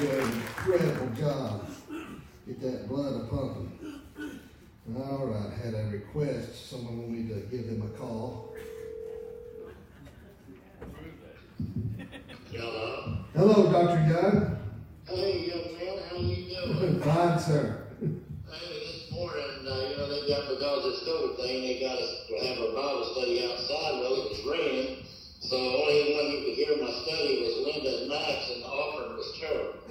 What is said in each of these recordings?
doing an incredible job. Get that blood a pumping. All right, had a request. Someone wanted me to give them a call. Hello. Hello, Dr. Young. Hey, young man, how you doing? Fine, sir. hey, this morning, uh, you know, they got because this COVID thing, they got us to have our Bible study outside. Well, it was raining, so the only one who could hear my study was Linda and Max, and the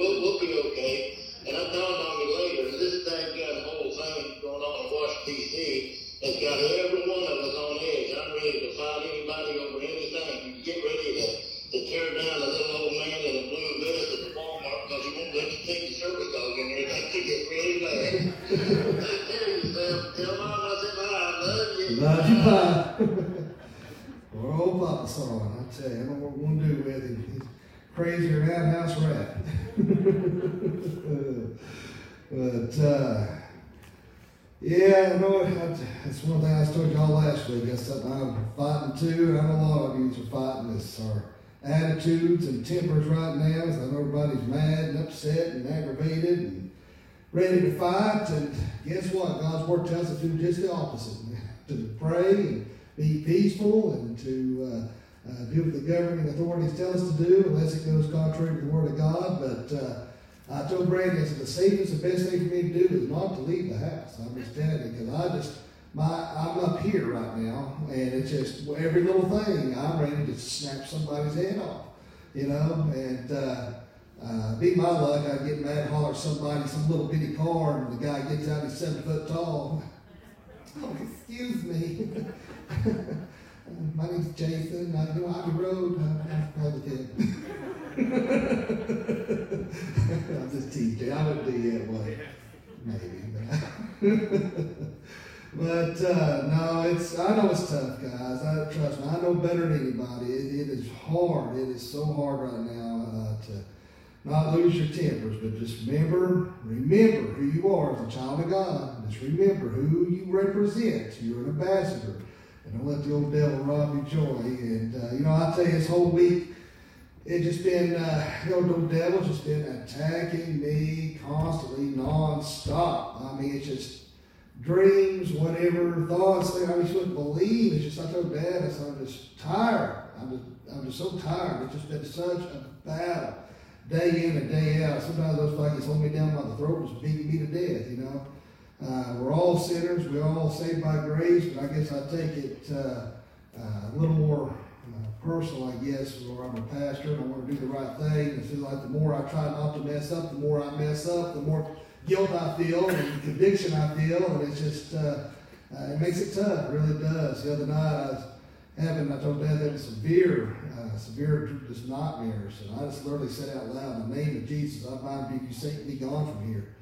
We'll, we'll be but, uh, yeah, I know that's one thing I told y'all last week. That's something I'm fighting too. I know a lot of you are fighting this. Our attitudes and tempers right now. I know everybody's mad and upset and aggravated and ready to fight. And guess what? God's word tells us to do just the opposite. to pray and be peaceful and to uh, uh, do what the governing authorities tell us to do unless it goes contrary to the word of God. But uh, I told Brandon, I said, the safest, the best thing for me to do is not to leave the house. I'm just telling you, because I just, my, I'm up here right now, and it's just every little thing, I'm ready to snap somebody's head off, you know, and uh, uh, be my luck, I get mad, holler somebody, some little bitty car, and the guy gets out, he's seven foot tall. Oh, excuse me. My name's Jason. I do Abbey Road. I play with him. I'm just teasing. I wouldn't do that way. Maybe. But, uh, no, it's. I know it's tough, guys. I trust me. I know better than anybody. It, it is hard. It is so hard right now uh, to not lose your tempers, but just remember, remember who you are as a child of God. Just remember who you represent. You're an ambassador. And don't let the old devil rob your joy. And, uh, you know, I tell you, this whole week, it just been, uh, the old devil's just been attacking me constantly, non-stop. I mean, it's just dreams, whatever, thoughts, that I just wouldn't believe. It's just, I told Dad, I said, I'm just tired. I'm just, I'm just so tired. It's just been such a battle day in and day out. Sometimes those like it's holding me down by the throat, just beating me to death, you know. Uh, we're all sinners. We're all saved by grace, but I guess I take it uh, uh, a little more uh, personal, I guess, where I'm a pastor and I want to do the right thing. It feels like the more I try not to mess up, the more I mess up, the more guilt I feel and conviction I feel, and it's just, uh, uh, it makes it tough. It really does. The other night I was having, I told Dad that was severe, uh, severe just nightmares. And I just literally said out loud, in the name of Jesus, I bind you, you Satan, be gone from here.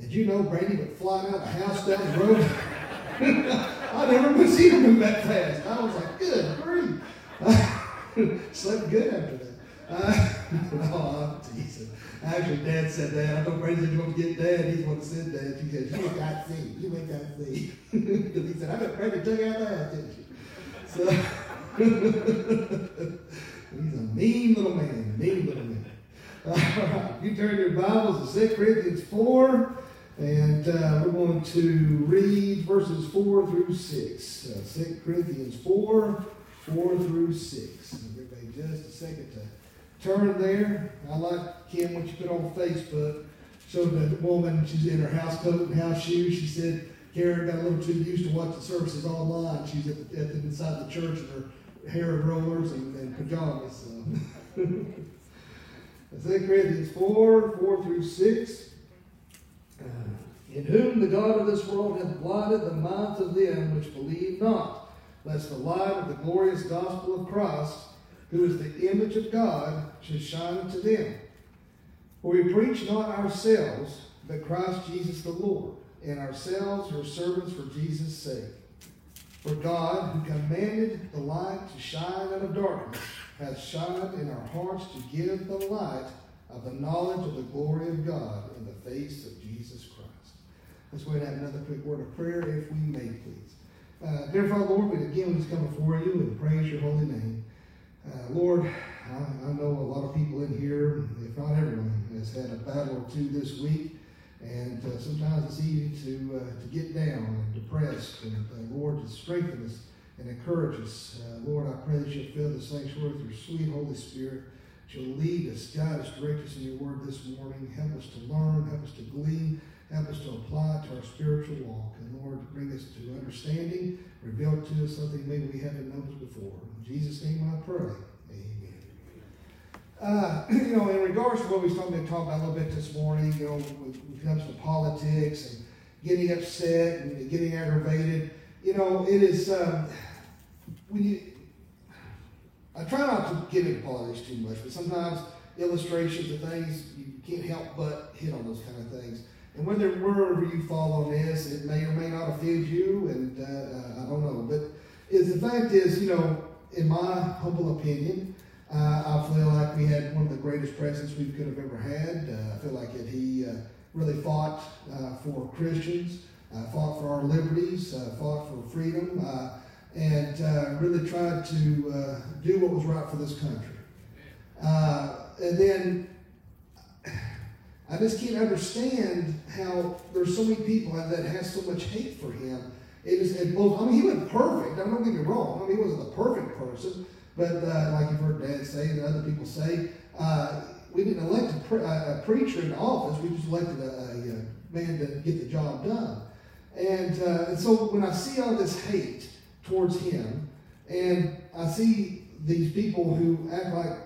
Did you know Brady went flying out of the house down the road? I never seen him move that fast. I was like, good. Slept good after that. Uh, oh, Jesus. Actually, Dad said that. I know Brady said you want to get Dad. He's the one that said that. He said, you ain't got see. You ain't got see. Because he said, I bet Brady took out house, didn't you? So, he's a mean little man. A mean little man. All right. You turn your Bibles to 2 Corinthians 4. And uh, we're going to read verses 4 through 6. Uh, 2 Corinthians 4, 4 through 6. Everybody, just a second to turn there. I like, Kim, what you put on Facebook. Showed the woman, she's in her house coat and house shoes. She said, Karen got a little too used to watching services online. She's at the, at the, inside the church in her hair and rollers and, and pajamas. So. 2 Corinthians 4, 4 through 6. Uh, in whom the God of this world hath blinded the minds of them which believe not, lest the light of the glorious gospel of Christ, who is the image of God, should shine unto them. For we preach not ourselves, but Christ Jesus the Lord, and ourselves your servants for Jesus' sake. For God, who commanded the light to shine out of darkness, hath shined in our hearts to give the light of the knowledge of the glory of God in the face of Jesus Christ. Let's go ahead and have another quick word of prayer, if we may, please. Uh, Father, Lord, we again just come before you and praise your holy name. Uh, Lord, I, I, know a lot of people in here, if not everyone, has had a battle or two this week. And uh, sometimes it's easy to, uh, to get down and depressed. And uh, Lord, to strengthen us and encourage us. Uh, Lord, I pray that you'll fill the sanctuary with your sweet Holy Spirit. You'll lead us, guide us, direct us in your word this morning. Help us to learn, help us to glean, help us to apply to our spiritual walk. And Lord, bring us to understanding, reveal to us something maybe we haven't noticed before. In Jesus' name I pray. Uh, you know, in regards to what we started to talk about a little bit this morning, you know, when it comes to politics and getting upset and getting aggravated, you know, it is um, when you. I try not to get into politics too much, but sometimes illustrations of things you can't help but hit on those kind of things. And whether wherever you fall on this, it may or may not offend you, and uh, uh I don't know. But is the fact is, you know, in my humble opinion, uh, I feel like we had one of the greatest presidents we could have ever had. Uh, I feel like that he uh, really fought uh, for Christians, fought for our liberties, fought for freedom, and really tried to do what was right for this country. and then I just can't understand how there's so many people that have so much hate for him. It is both. I mean, he wasn't perfect. I mean, don't get me wrong. I mean, he wasn't the perfect person, but uh, like you've heard Dad say and other people say, uh, we didn't elect a, pre- a, preacher in office. We just elected a, a, a man to get the job done. And, uh, and so when I see all this hate towards him, and I see these people who act like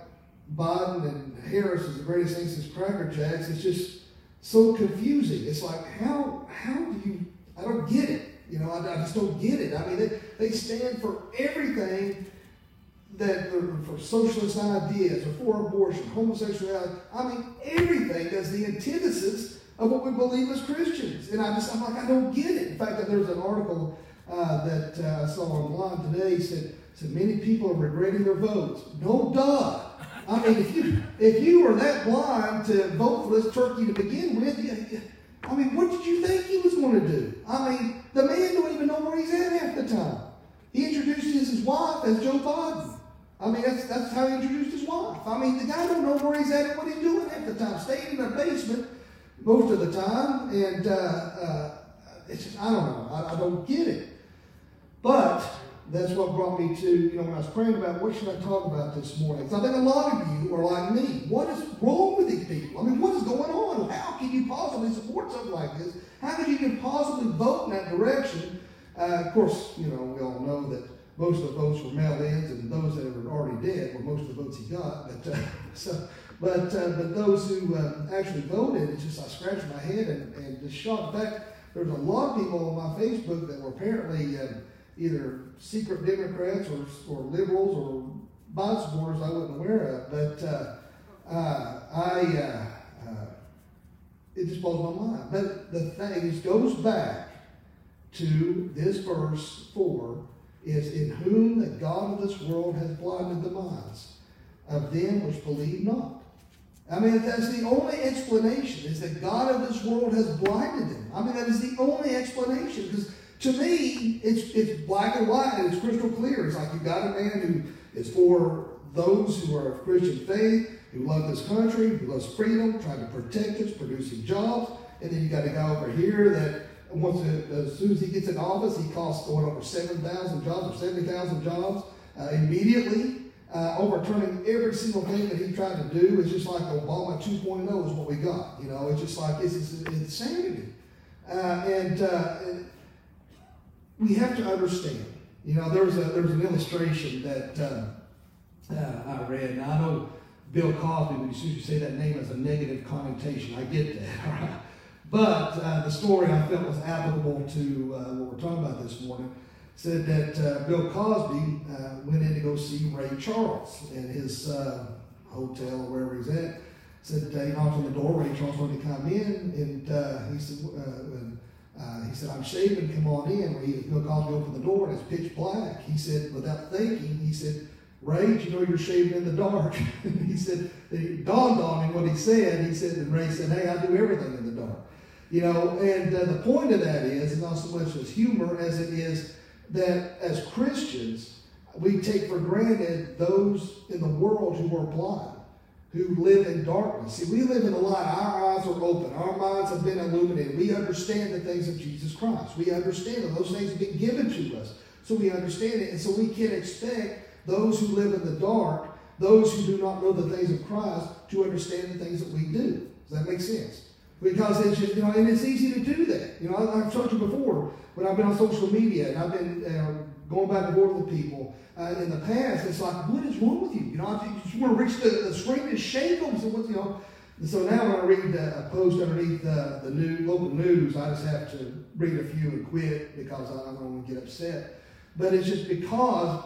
Biden and Harris is the greatest thing since Cracker Jacks, it's just so confusing. It's like, how, how do you, I don't get it. You know, I, I just don't get it. I mean, they, they stand for everything that for socialist ideas or for abortion, homosexuality. I mean, everything that's the antithesis of what we believe as Christians. And I just, I'm like, I don't get it. In fact, there was an article uh, that uh, I saw online today said, said many people are regretting their votes. No duh. I mean, if you if you were that blind to vote for this turkey to begin with, you, I mean, what did you think he was going to do? I mean, the man don't even know where he's at half the time. He introduced his wife as Joe Biden. I mean, that's, that's how he introduced his wife. I mean, the guy don't know where he's at and what he's doing at the time. Staying in a basement most of the time, and uh, uh, it's just, I don't know. I, I, don't get it. But that's what brought me to, you know, when I was praying about what should I talk about this morning. I think a lot of you are like me. What is wrong with these people? I mean, what is going on? How can you possibly support something like this? How could you even possibly vote in that direction? Uh, of course, you know, we all know that most of the votes were mail-ins, and those that were already dead were most of the votes he got. But uh, so, but uh, but those who uh, actually voted, it's just I scratched my head and, and just shocked. In fact, there's a lot of people on my Facebook that were apparently uh, either secret Democrats or, or liberals or Biden supporters I wasn't aware of. But uh, uh, I it just blows my mind. But the thing is, goes back to this verse four is in whom the God of this world has blinded the minds of them which believe not. I mean, that's the only explanation, is that God of this world has blinded them. I mean, that is the only explanation. Because to me, it's, it's black and white and it's crystal clear. It's like you've got a man who is for those who are of Christian faith, who love this country, who loves freedom, trying to protect us, producing jobs. And then you got a guy over here that once as soon as he gets in office, he costs going over 7,000 jobs or 70,000 jobs uh, immediately, uh, overturning every single thing that he tried to do. It's just like Obama 2.0 is what we got. You know, it's just like it's, it's insanity. Uh, and, uh, and, we have to understand. You know, there was a there was an illustration that uh, uh, I read, and I know Bill Cosby, when you say that name has a negative connotation. I get that. But uh, the story I felt was applicable to uh, what we're talking about this morning said that uh, Bill Cosby uh, went in to go see Ray Charles in his uh, hotel or wherever he's at. Said he knocked on the door. Ray Charles wanted to come in, and uh, he said, uh, he said, "I'm shaving. Come on in." He, called Cosby open the door, and it's pitch black. He said, without thinking, he said. Ray, you know you're shaving in the dark? he said, it dawned on him what he said. He said, and Ray said, hey, I do everything in the dark. You know, and uh, the point of that is, not so much as humor as it is that as Christians, we take for granted those in the world who are blind, who live in darkness. See, we live in a light. Our eyes are open. Our minds have been illuminated. We understand the things of Jesus Christ. We understand those things have been given to us. So we understand it. And so we can expect those who live in the dark, those who do not know the things of Christ, to understand the things that we do. Does that make sense? Because it's just, you know, and it's easy to do that. You know, I, have told you before, when I've been on social media and I've been uh, going back and forth with people uh, in the past, it's like, what is wrong with you? You know, I just want to reach the, the screen and shake them. So, you know, so now when I read a post underneath uh, the new local news, I just have to read a few and quit because I don't want to get upset. But it's just because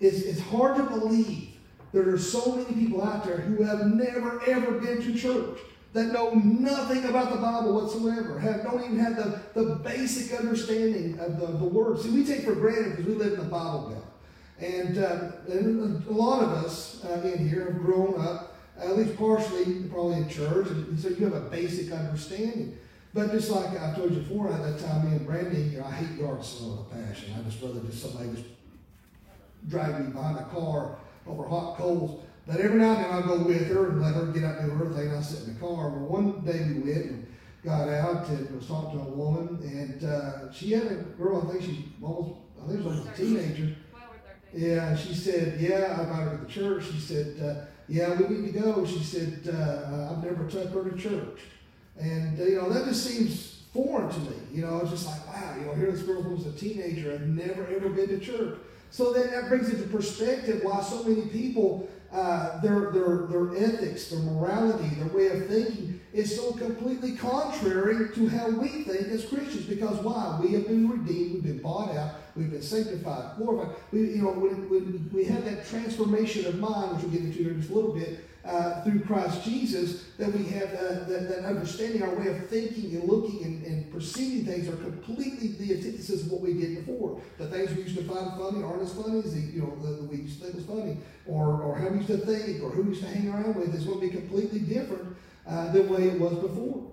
it's, it's hard to believe there are so many people out there who have never, ever been to church that know nothing about the Bible whatsoever, have, don't even have the, the basic understanding of the, the Word. See, we take for granted because we live in the Bible Belt. And, uh, and a lot of us uh, in here have grown up, at least partially, probably in church, and so you have a basic understanding. But just like I told you before, at that time, me and Brandy, you know, I hate yard sale with a passion. I just rather just somebody just drag me behind a car over hot coals but every now and then I'll go with her and I sit in the car. Well, one day we went and got out and was talking to a woman, and uh, she had a girl. I think she almost, I think she was a teenager. Yeah, she said, "Yeah, I got her to the church." She said, uh, "Yeah, we need to go." She said, uh, "I've never took her to church," and uh, you know that just seems foreign to me. You know, it's just like, wow, you know, here this girl who's a teenager and never ever been to church. So then that brings into perspective why so many people uh, their, their, their ethics, their morality, their way of thinking is so completely contrary to how we think as Christians. Because why? We have been redeemed, we've been bought out, we've been sanctified, glorified. We, you know, when, when we have that transformation of mind, which we'll get into in just a little bit, uh, through Christ Jesus, that we have uh, that, that, understanding, our way of thinking and looking and, and, perceiving things are completely the antithesis of what we did before. The things we used to find funny aren't as funny as the, you know, the, the we used to think was funny, or, or how we used to think, or who we used to hang around with is going to be completely different uh, than the way it was before.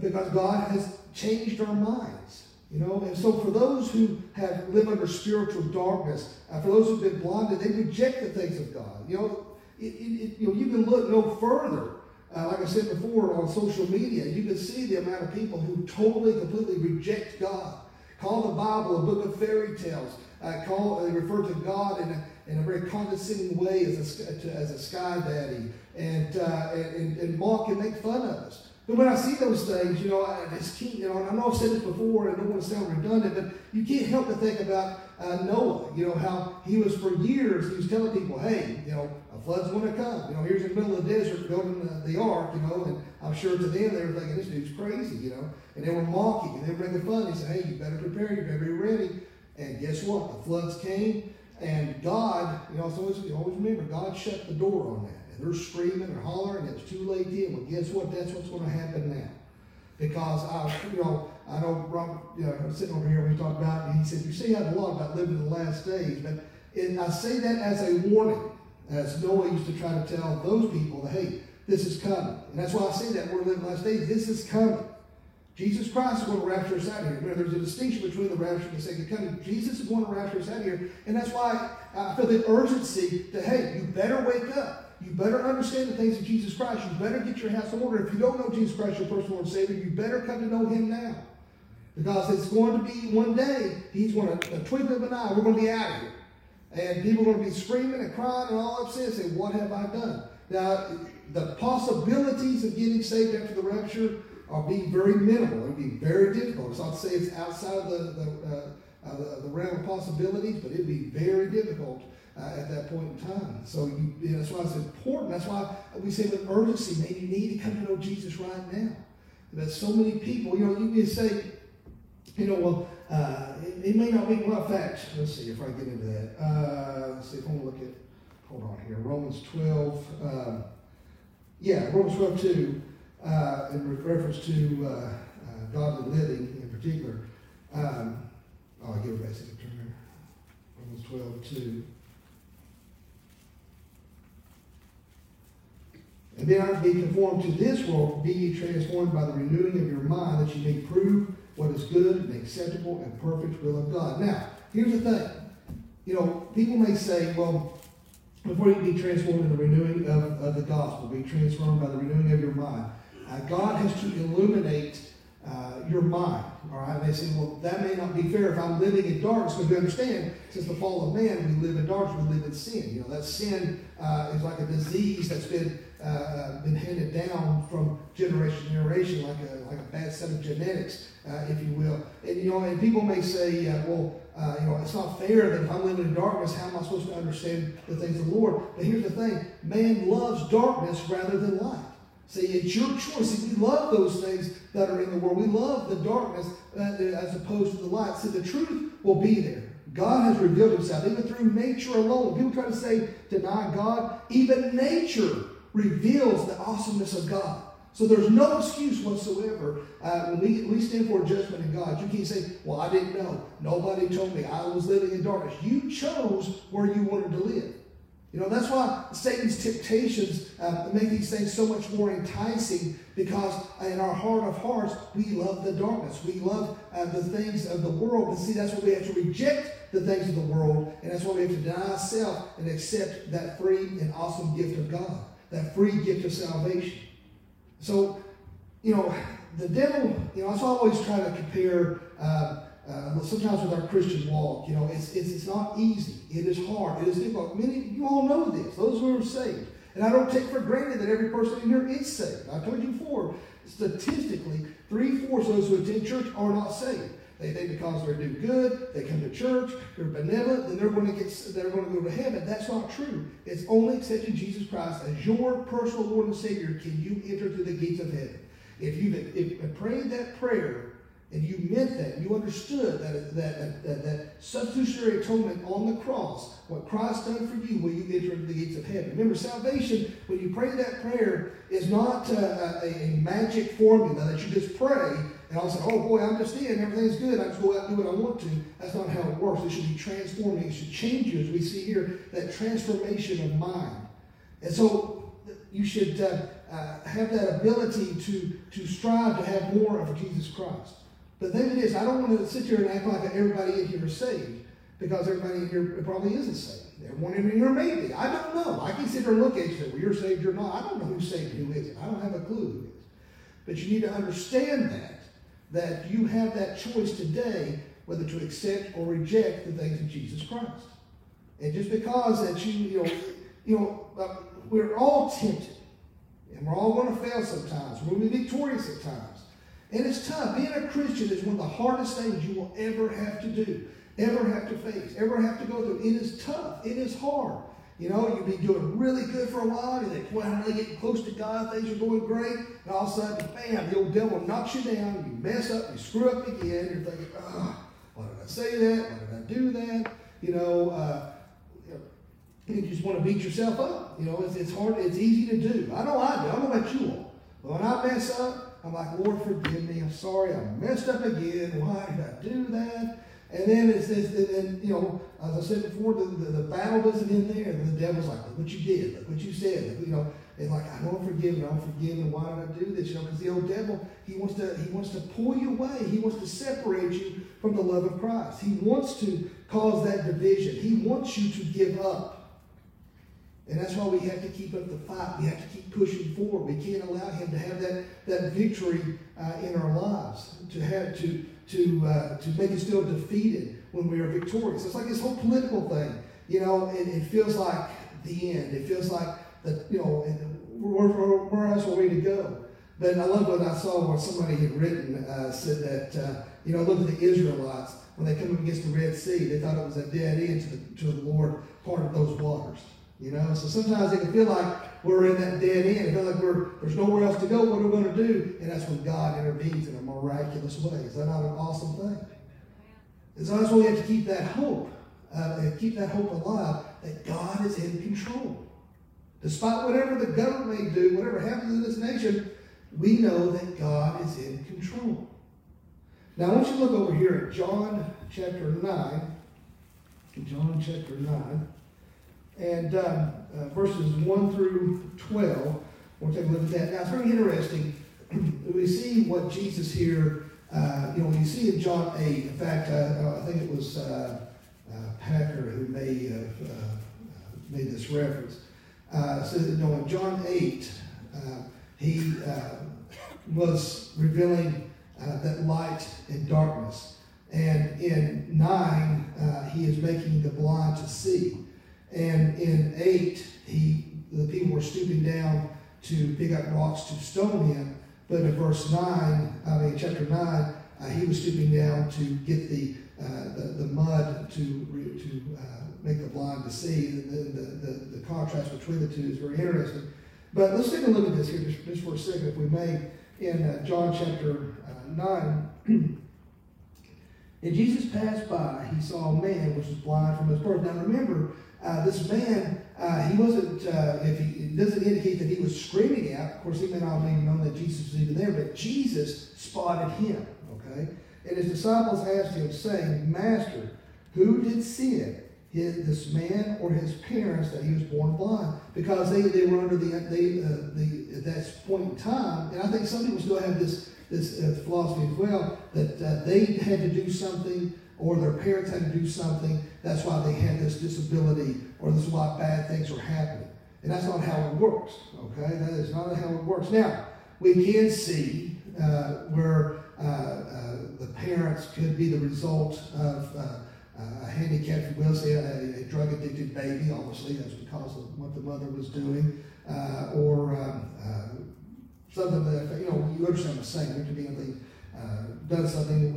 Because God has changed our minds. You know, and so for those who have lived under spiritual darkness, uh, for those who've been blinded, they reject the things of God. You know, it, it, you know, you can look no further. Uh, like I said before on social media, you can see the amount of people who totally, completely reject God. Call the Bible a book of fairy tales. Uh, call, they refer to God in a, in a very condescending way as a, as a sky daddy and, uh, and, and mock and make fun of us. But when I see those things, you know, I just can't, you know, I know I've said this before and I don't want to sound redundant, but you can't help but think about uh, Noah, you know, how he was for years, he was telling people, hey, you know, flood's going to come. You know, here's in the middle of the desert building the, the ark, you know, and I'm sure to them they were thinking, this dude's crazy, you know, and they were mocking and they were making fun. He said, hey, you better prepare, you better be ready. And guess what? The floods came, and God, you know, so you always remember, God shut the door on that. And they're screaming or hollering, and it's too late then. Well, guess what? That's what's going to happen now. Because I, you know, I know Robert, you know, I'm sitting over here we talked about, and he said, you say a lot about living in the last days, but it, I say that as a warning, as Noah used to try to tell those people, hey, this is coming. And that's why I say that we're living last days. This is coming. Jesus Christ is going to rapture us out of here. Remember, there's a distinction between the rapture and the second coming. Jesus is going to rapture us out of here. And that's why I feel the urgency that, hey, you better wake up. You better understand the things of Jesus Christ. You better get your house in order. If you don't know Jesus Christ, your personal Lord and Savior, you better come to know Him now. Because it's going to be one day, He's going to, a twinkle of an eye, we're going to be out of here. And people are going to be screaming and crying and all upset and say, What have I done? Now, the possibilities of getting saved after the rapture are being very minimal. It'll be very difficult. It's not to say it's outside of the, the, uh, uh, the, realm of possibilities, but it'll be very difficult uh, at that point in time. So you, you know, that's why it's important. That's why we say with urgency, man, you need to come to know Jesus right now. That so many people, you know, you can say, you know, well, uh, it, it, may not be, well, in fact, let's see if I get into that. Uh, let's see if I want to look at, hold on here, Romans 12. Um, yeah, Romans 12, 2, uh, in reference to uh, uh, godly living in particular. Um, I'll give back to turn Romans 12, 2. And be not be conformed to this world, be ye transformed by the renewing of your mind, that you may prove what is good and acceptable and perfect will of God. Now, here's the thing. You know, people may say, well, before you be transformed in the renewing of, of the gospel, be transformed by the renewing of your mind. Uh, God has to illuminate uh, your mind. All right, they say, well, that may not be fair if I'm living in darkness, because you understand since the fall of man, we live in darkness, we live in sin. You know, that sin uh, is like a disease that's been uh, been handed down from generation to generation, like a like a bad set of genetics, uh, if you will. And you know, and people may say, uh, well, uh, you know, it's not fair that if I'm living in darkness, how am I supposed to understand the things of the Lord? But here's the thing: man loves darkness rather than light. See, it's your choice. We love those things that are in the world. We love the darkness uh, as opposed to the light. See, the truth will be there. God has revealed himself, even through nature alone. People try to say, deny God. Even nature reveals the awesomeness of God. So there's no excuse whatsoever uh, when we, we stand for judgment in God. You can't say, well, I didn't know. Nobody told me. I was living in darkness. You chose where you wanted to live. You know, that's why Satan's temptations uh, make these things so much more enticing because in our heart of hearts, we love the darkness. We love uh, the things of the world. And see, that's why we have to reject the things of the world. And that's why we have to deny ourselves and accept that free and awesome gift of God, that free gift of salvation. So, you know, the devil, you know, I always try to compare. Uh, uh, sometimes with our Christian walk, you know, it's, it's, it's not easy. It is hard. It is difficult. Many, you all know this, those who are saved. And I don't take for granted that every person in here is saved. I told you before, statistically, three-fourths of those who attend church are not saved. They think because they do good, they come to church, they're benevolent, then they're going to get they're going to go to heaven. That's not true. It's only accepting Jesus Christ as your personal Lord and Savior can you enter through the gates of heaven. If you've if you prayed that prayer and you meant that, you understood that, that, that, that, substitutionary atonement on the cross, what Christ done for you when you enter the gates of heaven. Remember, salvation, when you pray that prayer, is not uh, a, a, magic formula that you just pray and a sudden, oh boy, I'm just in, everything's good, I just go out and do what I want to. That's not how it works. It should be transforming, it should change you, as we see here, that transformation of mind. And so you should uh, uh, have that ability to, to strive to have more of Jesus Christ. The thing is, I don't want to sit here and act like everybody in here is saved because everybody in here probably isn't saved. Everyone in here may be. I don't know. I can sit here and look at you and say, well, you're saved or not. I don't know who's saved who isn't. I don't have a clue who is. But you need to understand that, that you have that choice today whether to accept or reject the things of Jesus Christ. And just because that you, you know, you know, uh, we're all tempted. And we're all going to fail sometimes. We're going to be victorious at times. And it's tough. Being a Christian is one of the hardest things you will ever have to do, ever have to face, ever have to go through. It is tough. It is hard. You know, you'll be doing really good for a while. You think, well, I'm really getting close to God. Things are going great. And all of a sudden, bam, the old devil knocks you down. You mess up. You screw up again. You're thinking, oh, why did I say that? Why did I do that? You know, uh, you just want to beat yourself up. You know, it's, it's hard. It's easy to do. I know I do. I know about you all. But when I mess up, I'm like, Lord, forgive me. I'm sorry. I messed up again. Why did I do that? And then it's, it's and, you know, as I said before, the, the, the, battle doesn't end there. And the devil's like, look what you did. Look what you said. You know, it's like, I don't forgive you. I don't forgive you. Why did I do this? You know, because the old devil, he wants to he wants to pull you away. He wants to separate you from the love of Christ. He wants to cause that division. He wants you to give up. And that's why we have to keep up the fight. We have to keep pushing forward. We can't allow him to have that, that victory uh, in our lives, to have to to uh, to make us feel defeated when we are victorious. It's like this whole political thing. You know, it, it feels like the end. It feels like the you know where, where, else are we to go? But I love what I saw where somebody had written uh, said that uh, you know look at the Israelites when they come up against the Red Sea, they thought it was a dead end to the, to the Lord part of those waters. You know, so sometimes it can feel like we're in that dead end. It feels like we're, there's nowhere else to go. What are we going to do? And that's when God intervenes in a miraculous way. Is that not an awesome thing? And so that's why we have to keep that hope, uh, and keep that hope alive that God is in control. Despite whatever the government may do, whatever happens in this nation, we know that God is in control. Now, I want you to look over here at John chapter 9. John chapter 9. And um, uh, verses 1 through 12. We'll take a look at that. Now, it's very interesting. we see what Jesus here, uh, you know, you see in John 8, in fact, uh, I think it was uh, uh, Packer who made, uh, made this reference. Uh, so, you know, in John 8, he was revealing that light and darkness. And in 9, he is making the blind to see. And in 8, he, the people were stooping down to pick up rocks to stone him. But in verse 9, I mean, chapter 9, uh, he was stooping down to get the, uh, the, the, mud to, to uh, make the blind to see. The, the, the, the, contrast between the two is very interesting. But let's take a look at this here just, just for a second, if we may, in uh, John chapter uh, 9. And Jesus passed by, he saw a man which was blind from his birth. Now remember, uh, this man, uh, he wasn't, uh, if he, it doesn't indicate that he was screaming out. Of course, he may not have even known that Jesus was even there, but Jesus spotted him, okay? And his disciples asked him, saying, Master, who did sin, his, this man or his parents, that he was born blind? Because they, they were under the, they, uh, the, at that point in time, and I think some people still have this, this uh, philosophy as well, that they had to do something or their parents had to do something. That's why they had this disability, or this is why bad things were happening. And that's not how it works, okay? That is not how it works. Now, we can see uh, where uh, uh, the parents could be the result of uh, a handicapped, we will say a, a drug addicted baby, obviously, that's because of what the mother was doing, uh, or um, uh, something that, you know, you understand what I'm saying. There could be anything, done something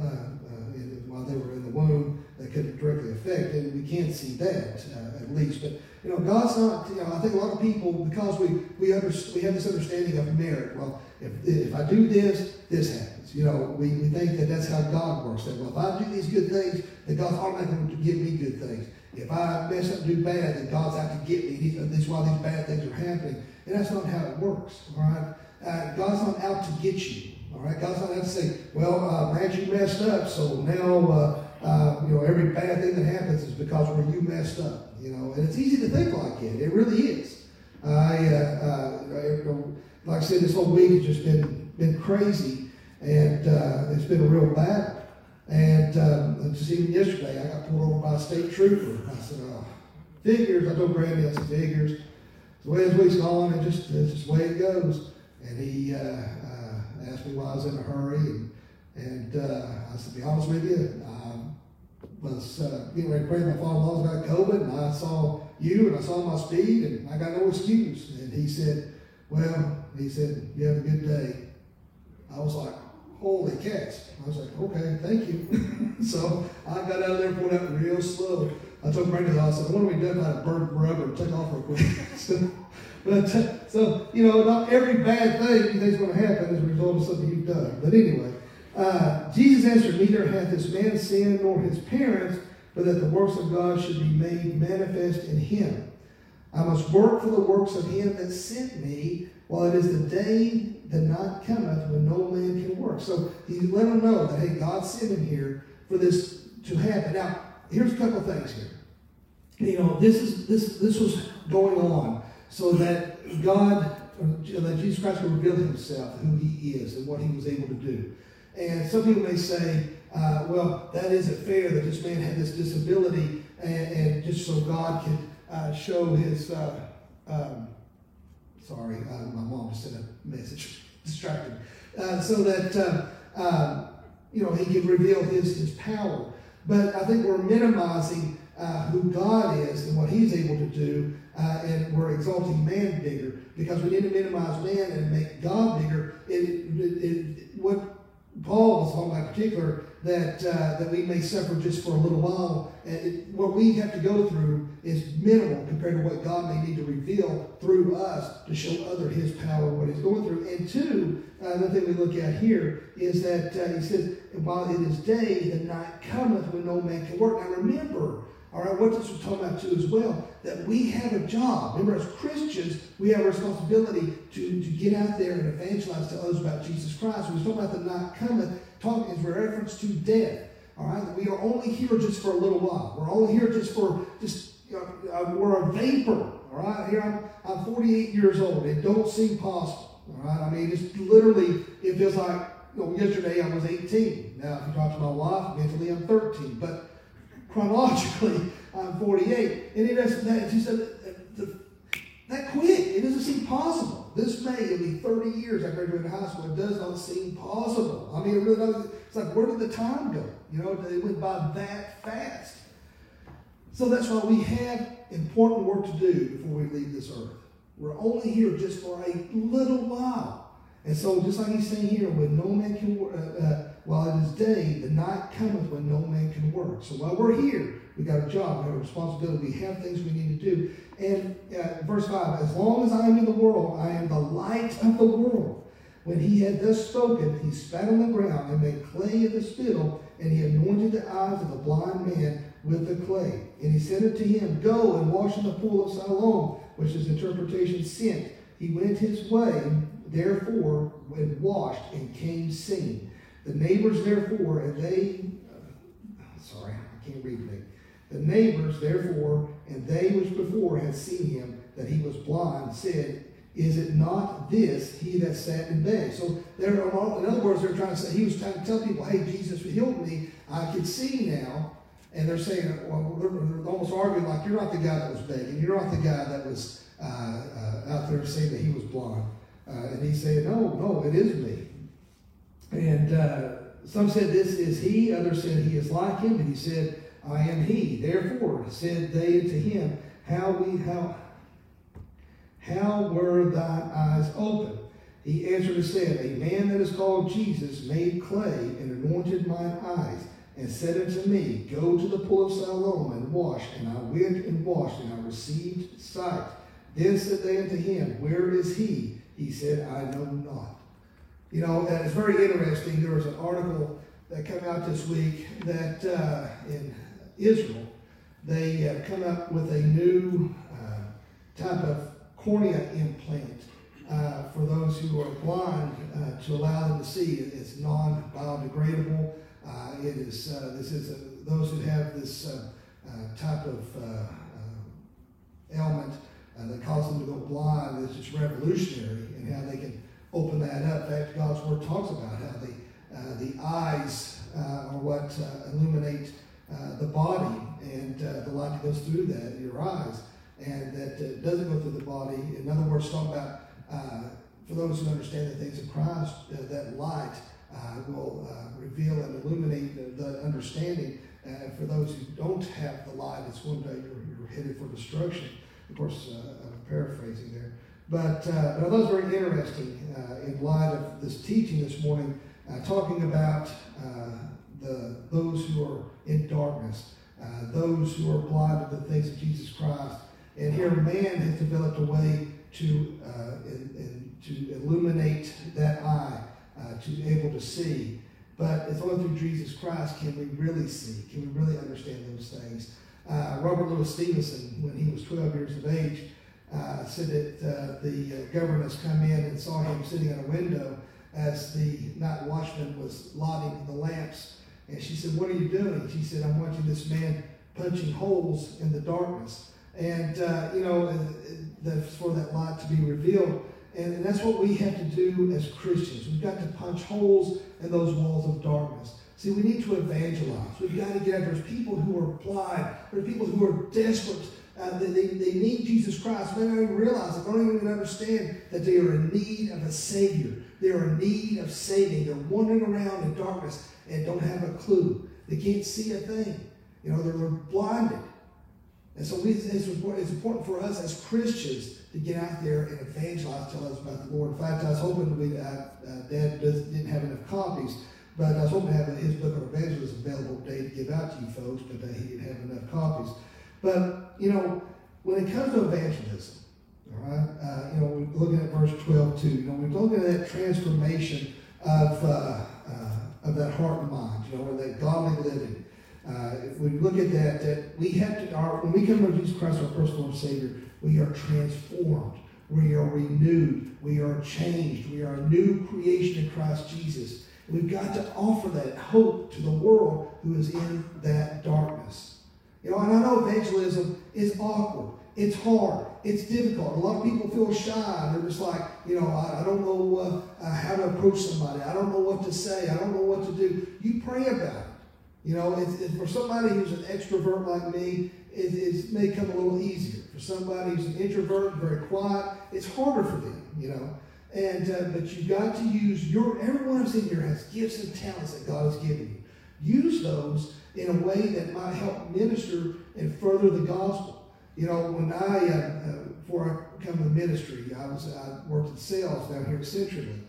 while they were in the womb that could directly affect, and we can't see that uh, at least. But you know, God's not. You know, I think a lot of people because we we under, we have this understanding of merit. Well, if if I do this, this happens. You know, we, we think that that's how God works. That well, if I do these good things, then God's automatically going to give me good things. If I mess up and do bad, then God's out to get me. That's why these bad things are happening. And that's not how it works. All right, uh, God's not out to get you. All right, God's not going to say, well, uh, man, you messed up, so now, uh, uh, you know, every bad thing that happens is because where you messed up, you know. And it's easy to think like it. It really is. I, uh, uh, like I said, this whole week has just been, been crazy, and uh, it's been a real battle. And um, just even yesterday, I got pulled over by a state trooper. I said, oh, figures. I told Brandy, I said, figures. the way this week's going, it just, it's just the way it goes. And he, asked me why I was in a hurry, and, and uh, I said, to be honest with you, I was uh, getting ready to pray. My father-in-law's got COVID, and I saw you, and I saw my speed, and I got no excuse. And he said, well, he said, you have a good day. I was like, holy cats. I was like, okay, thank you. so I got out of there pulled out real slow. I told Brandon, I said, what are we doing about a bird rubber? Take off real quick. But so you know, not every bad thing you think is going to happen as a result of something you've done. But anyway, uh, Jesus answered, "Neither hath this man sinned nor his parents, but that the works of God should be made manifest in him. I must work for the works of him that sent me, while it is the day the night cometh when no man can work." So he let him know that hey, God sent him here for this to happen. Now, here's a couple things here. You know, this is this this was going on so that God, that Jesus Christ will reveal himself, who he is, and what he was able to do. And some people may say, uh, well, that isn't fair that this man had this disability, and, and just so God could uh, show his. Uh, um, sorry, uh, my mom just sent a message, distracted. Uh, so that uh, um, you know he could reveal his his power. But I think we're minimizing who God is and what He's able to do, uh, and we're exalting man bigger because we need to minimize man and make God bigger. It, it, it, what Paul was talking about, in particular, that uh, that we may suffer just for a little while. And it, what we have to go through is minimal compared to what God may need to reveal through us to show other His power, what He's going through. And two, another thing we look at here is that uh, He says, "While it is day, the night cometh when no man can work." Now remember. All right, what this was talking about too as well, that we have a job. Remember, as Christians, we have a responsibility to, to get out there and evangelize to others about Jesus Christ. We was talking about the night cometh, talking is reference to death. All right, we are only here just for a little while. We're only here just for just you know, uh, we're a vapor. All right, here I'm I'm 48 years old. It don't seem possible. All right, I mean it's literally it feels like you know, yesterday I was 18. Now if you talk to my wife, mentally I'm 13, but chronologically, I'm 48. And it doesn't, that, she said, that quick, it doesn't seem possible. This May, it'll be 30 years I graduated high school. It does not seem possible. I mean, it really doesn't. It's like, where did the time go? You know, it went by that fast. So that's why we have important work to do before we leave this earth. We're only here just for a little while. And so, just like he's saying here, when no man can, uh, uh, while it is day, the night cometh when no man can work. So while we're here, we got a job, we have a responsibility, we have things we need to do. And uh, verse 5 As long as I am in the world, I am the light of the world. When he had thus spoken, he spat on the ground and made clay of the spittle, and he anointed the eyes of the blind man with the clay. And he said unto him, Go and wash in the pool of Siloam, which is interpretation sent. He went his way, therefore, and washed and came singing. The neighbors, therefore, and they, uh, sorry, I can't read today. The neighbors, therefore, and they which before had seen him, that he was blind, said, Is it not this he that sat and begged? So, there, in other words, they're trying to say, he was trying to tell people, Hey, Jesus healed me. I can see now. And they're saying, well, they're almost arguing like, You're not the guy that was begging. You're not the guy that was uh, uh, out there saying that he was blind. Uh, and he said, No, no, it is me. And uh, some said, This is he. Others said, He is like him. And he said, I am he. Therefore said they unto him, How we how how were thine eyes open? He answered and said, A man that is called Jesus made clay and anointed mine eyes, and said unto me, Go to the pool of Siloam and wash. And I went and washed, and I received sight. Then said they unto him, Where is he? He said, I know not. You know, and it's very interesting. There was an article that came out this week that uh, in Israel, they have come up with a new uh, type of cornea implant uh, for those who are blind uh, to allow them to see. It's non-biodegradable. Uh, it is uh, this is those who have this type of ailment that causes them to go blind. It's just revolutionary in how they can open that up. In fact, God's Word talks about how the, uh, the eyes uh, are what uh, illuminate uh, the body, and uh, the light goes through that, your eyes, and that doesn't go through the body. In other words, talk about, for those who understand the things of Christ, that light will reveal and illuminate the, the understanding. for those who don't have the light, it's one day you're, you're headed for destruction. Of course, I'm paraphrasing there. But, uh, but I thought it was very interesting uh, in light of this teaching this morning, uh, talking about uh, the, those who are in darkness, uh, those who are blind to the things of Jesus Christ. And here, man has developed a way to, uh, in, in, to illuminate that eye, to be able to see. But it's only through Jesus Christ can we really see, can we really understand those things. Robert Louis Stevenson, when he was 12 years of age, uh, said that uh, the uh, governess come in and saw him sitting at a window as the night watchman was lighting the lamps. And she said, What are you doing? She said, I'm watching this man punching holes in the darkness. And, uh, you know, that's for that light to be revealed. And, and that's what we have to do as Christians. We've got to punch holes in those walls of darkness. See, we need to evangelize. We've got to get. There's people who are blind. There's people who are desperate uh, they, they, need Jesus Christ. They don't even realize it. They don't even understand that they are in need of a Savior. They are in need of saving. They're wandering around in darkness and don't have a clue. They can't see a thing. You know, they're, blinded. And so it's, it's, important for us as Christians to get out there and evangelize, tell us about the Lord. In fact, I was hoping we, uh, uh, Dad didn't have enough copies, But I was hoping to have his book on evangelism available today to give out to you folks, but uh, he didn't have enough copies. But, you know, when it comes to evangelism, all right, uh, you know, we're looking at verse 12 too. You know, we're looking at that transformation of, uh, uh, of that heart and mind, you know, or that godly living. Uh, if we look at that, that we have to, our, when we come to Jesus Christ, our personal Savior, we are transformed. We are renewed. We are changed. We are a new creation in Christ Jesus. We've got to offer that hope to the world who is in that darkness. You know, and I know evangelism is awkward. It's hard. It's difficult. A lot of people feel shy. They're just like, you know, I, I don't know uh, uh, how to approach somebody. I don't know what to say. I don't know what to do. You pray about it. You know, it's, it's for somebody who's an extrovert like me, it, may come a little easier. For somebody who's an introvert, very quiet, it's harder for them, you know. And uh, but you've got to use your everyone who's in here has gifts and talents that God has given you. Use those in a way that might help minister and further the gospel. You know, when I uh, uh, before I come to ministry, I was I worked in sales down here at CenturyLink,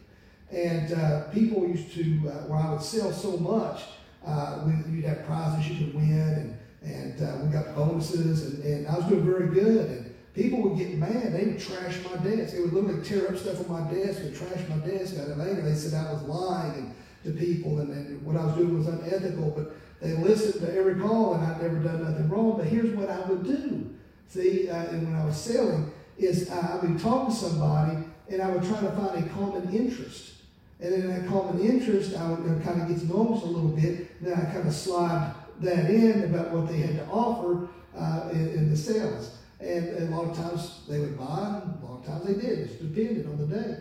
and uh, people used to uh, where I would sell so much, uh, we, you'd have prizes you could win, and and uh, we got bonuses, and, and I was doing very good, and people would get mad. They would trash my desk. They would literally tear up stuff on my desk and trash my desk out of anger. They said I was lying to people and, and what I was doing was unethical, but they listened to every call and I'd never done nothing wrong. But here's what I would do. See, uh, and when I was selling, is I would talk to somebody and I would try to find a common interest. And then that common interest, I would uh, kind of get to know them a little bit. Then I kind of slide that in about what they had to offer uh, in, in the sales. And, and, a lot of times they would buy, and a lot of times they did. It depended on the day.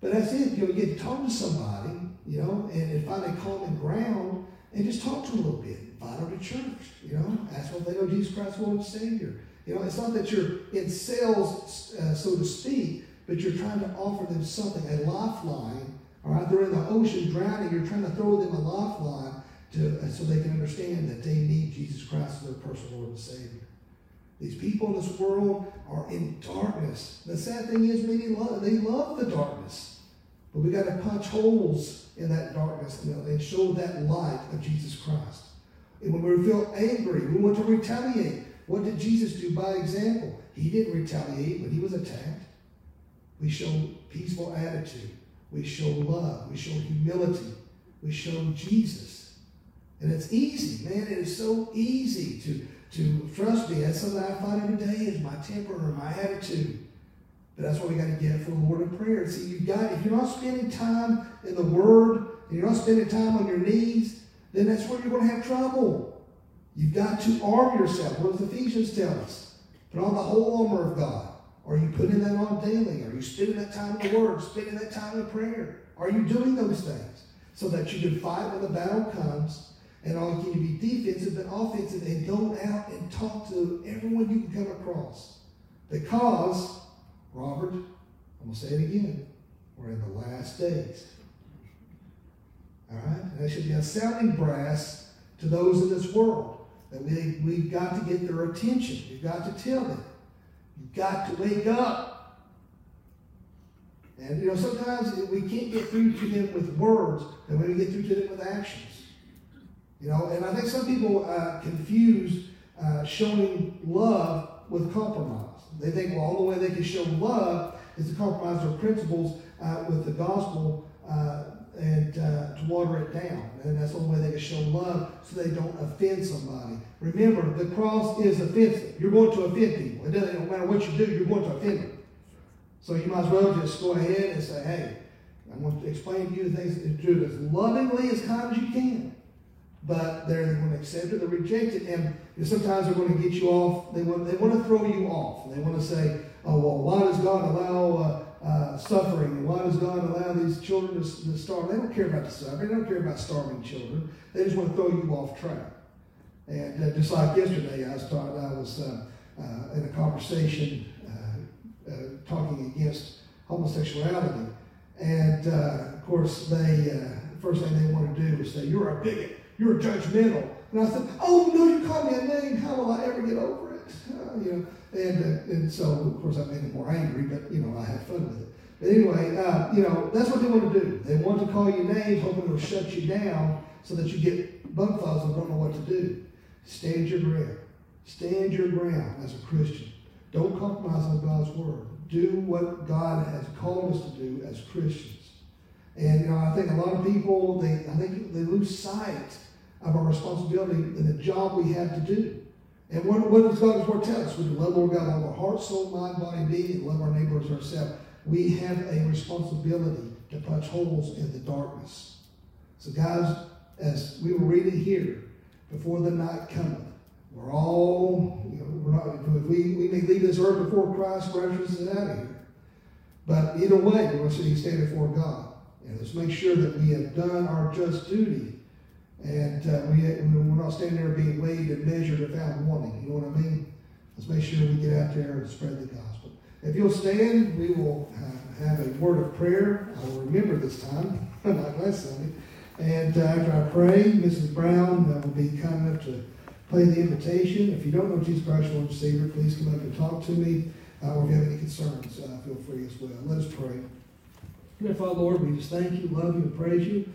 But that's it. You know, you get to talk to somebody, you know, and, and find a common ground and just talk to them a little bit. Invite them to church, you know. Ask them if they know Jesus Christ, Lord and Savior. You know, it's not that you're in sales, uh, so to speak, but you're trying to offer them something, a lifeline. All right, they're in the ocean drowning. You're trying to throw them a lifeline to, uh, so they can understand that they need Jesus Christ as their personal Lord and Savior. These people in this world are in darkness. The sad thing is, many love, they love the darkness. But we got to punch holes in that darkness and show that light of Jesus Christ. And when we feel angry, we want to retaliate. What did Jesus do by example? He didn't retaliate when he was attacked. We show peaceful attitude. We show love. We show humility. We show Jesus. And it's easy, man. It is so easy to to trust me. That's something I find every day is my temper or my attitude. But that's what we got to get from the Lord in prayer. See, you've got if you're not spending time in the Word and you're not spending time on your knees, then that's where you're going to have trouble. You've got to arm yourself. What does Ephesians tell us? Put on the whole armor of God. Are you putting that on daily? Are you spending that time in the Word, spending that time in prayer? Are you doing those things so that you can fight when the battle comes and all you to be defensive and offensive and go out and talk to everyone you can come across. Because, Robert, I'm going to say it again, we're in the last days. All right? That should be a sounding brass to those in this world that we, we've got to get their attention. You've got to tell them. You've got to wake up. And, you know, sometimes we can't get through to them with words, and we get through to them with actions. You know, and I think some people uh, confuse uh, showing love with compromise. They think, well, the only way they can show love is to compromise their principles uh, with the gospel uh, and uh, to water it down. And that's the only way they can show love so they don't offend somebody. Remember, the cross is offensive. You're going to offend people. It doesn't matter what you do, you're going to offend them. So you might as well just go ahead and say, hey, I'm going to explain to you things to do as lovingly as kind as you can but they're going to accept it or reject it. And know, sometimes they're going to get you off. They want, they want to throw you off. They want to say, oh, well, why does God allow uh, uh, suffering? And why does God allow these children to, to starve? They don't care about the suffering. They don't care about starving children. They just want to throw you off track. And uh, just like yesterday, I was, talking, I was uh, uh, in a conversation uh, talking against homosexuality. And of course, they first thing they want to do is say, You're a bigot you're judgmental. And I said, oh, no, you called me a name. How will I ever get over it? Uh, you know, and, uh, and so, of course, I made him more angry, but, you know, I had fun with it. But anyway, uh, you know, that's what they want to do. They want to call you names, hoping it'll shut you down so that you get bug fuzz and don't know what to do. Stand your ground. Stand your ground as a Christian. Don't compromise on God's word. Do what God has called us to do as Christians. And you know, I think a lot of people they I think they lose sight of our responsibility and the job we have to do. And what, what does God's word tell us? We love Lord God all our heart, soul, mind, body, being, and love our neighbors ourselves. We have a responsibility to punch holes in the darkness. So, guys, as we were reading here, before the night cometh, we're all, you know, we're not, we, we may leave this earth before Christ raptures us out of here. But either way, we're going to stand before God. And let's make sure that we have done our just duty. And uh, we, we're not standing there being weighed and measured and found wanting. You know what I mean? Let's make sure we get out there and spread the gospel. If you'll stand, we will uh, have a word of prayer. I will remember this time, like last Sunday. And uh, after I pray, Mrs. Brown uh, will be kind enough to play the invitation. If you don't know Jesus Christ, Lord and Savior, please come up and talk to me. Uh, or if you have any concerns, uh, feel free as well. Let us pray. Dear Father, Lord, we just thank you, love you, and praise you.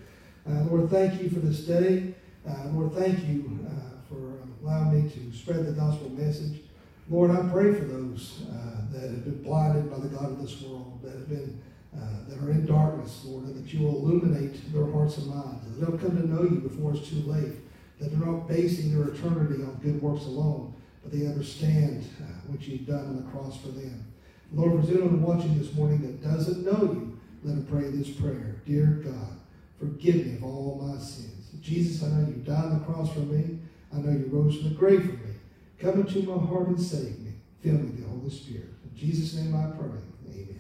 Uh, Lord, thank you for this day. Uh, Lord, thank you uh, for allowing me to spread the gospel message. Lord, I pray for those uh, that have been blinded by the God of this world, that have been uh, that are in darkness, Lord, and that you will illuminate their hearts and minds, that they'll come to know you before it's too late, that they're not basing their eternity on good works alone, but they understand what you've done on the cross for them. Lord, for anyone watching this morning that doesn't know you, let him pray this prayer. Dear God, forgive me of all my sins. Jesus, I know you died on the cross for me. I know you rose from the grave for me. Come into my heart and save me. Fill me with the Holy Spirit. In Jesus' name I pray. Amen.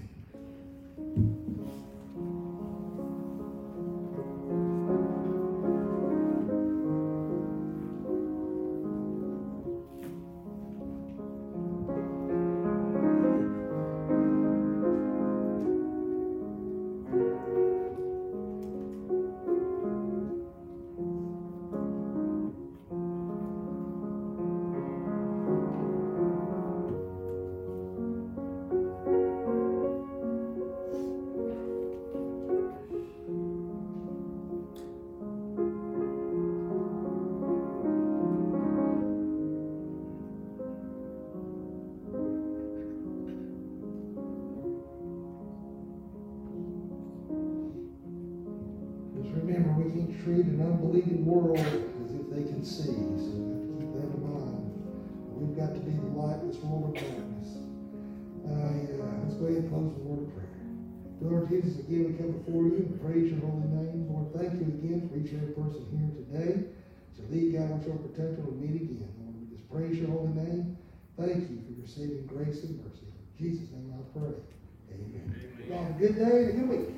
Grace and mercy. In Jesus' name I pray. Amen. Amen. Have a good day and a good week.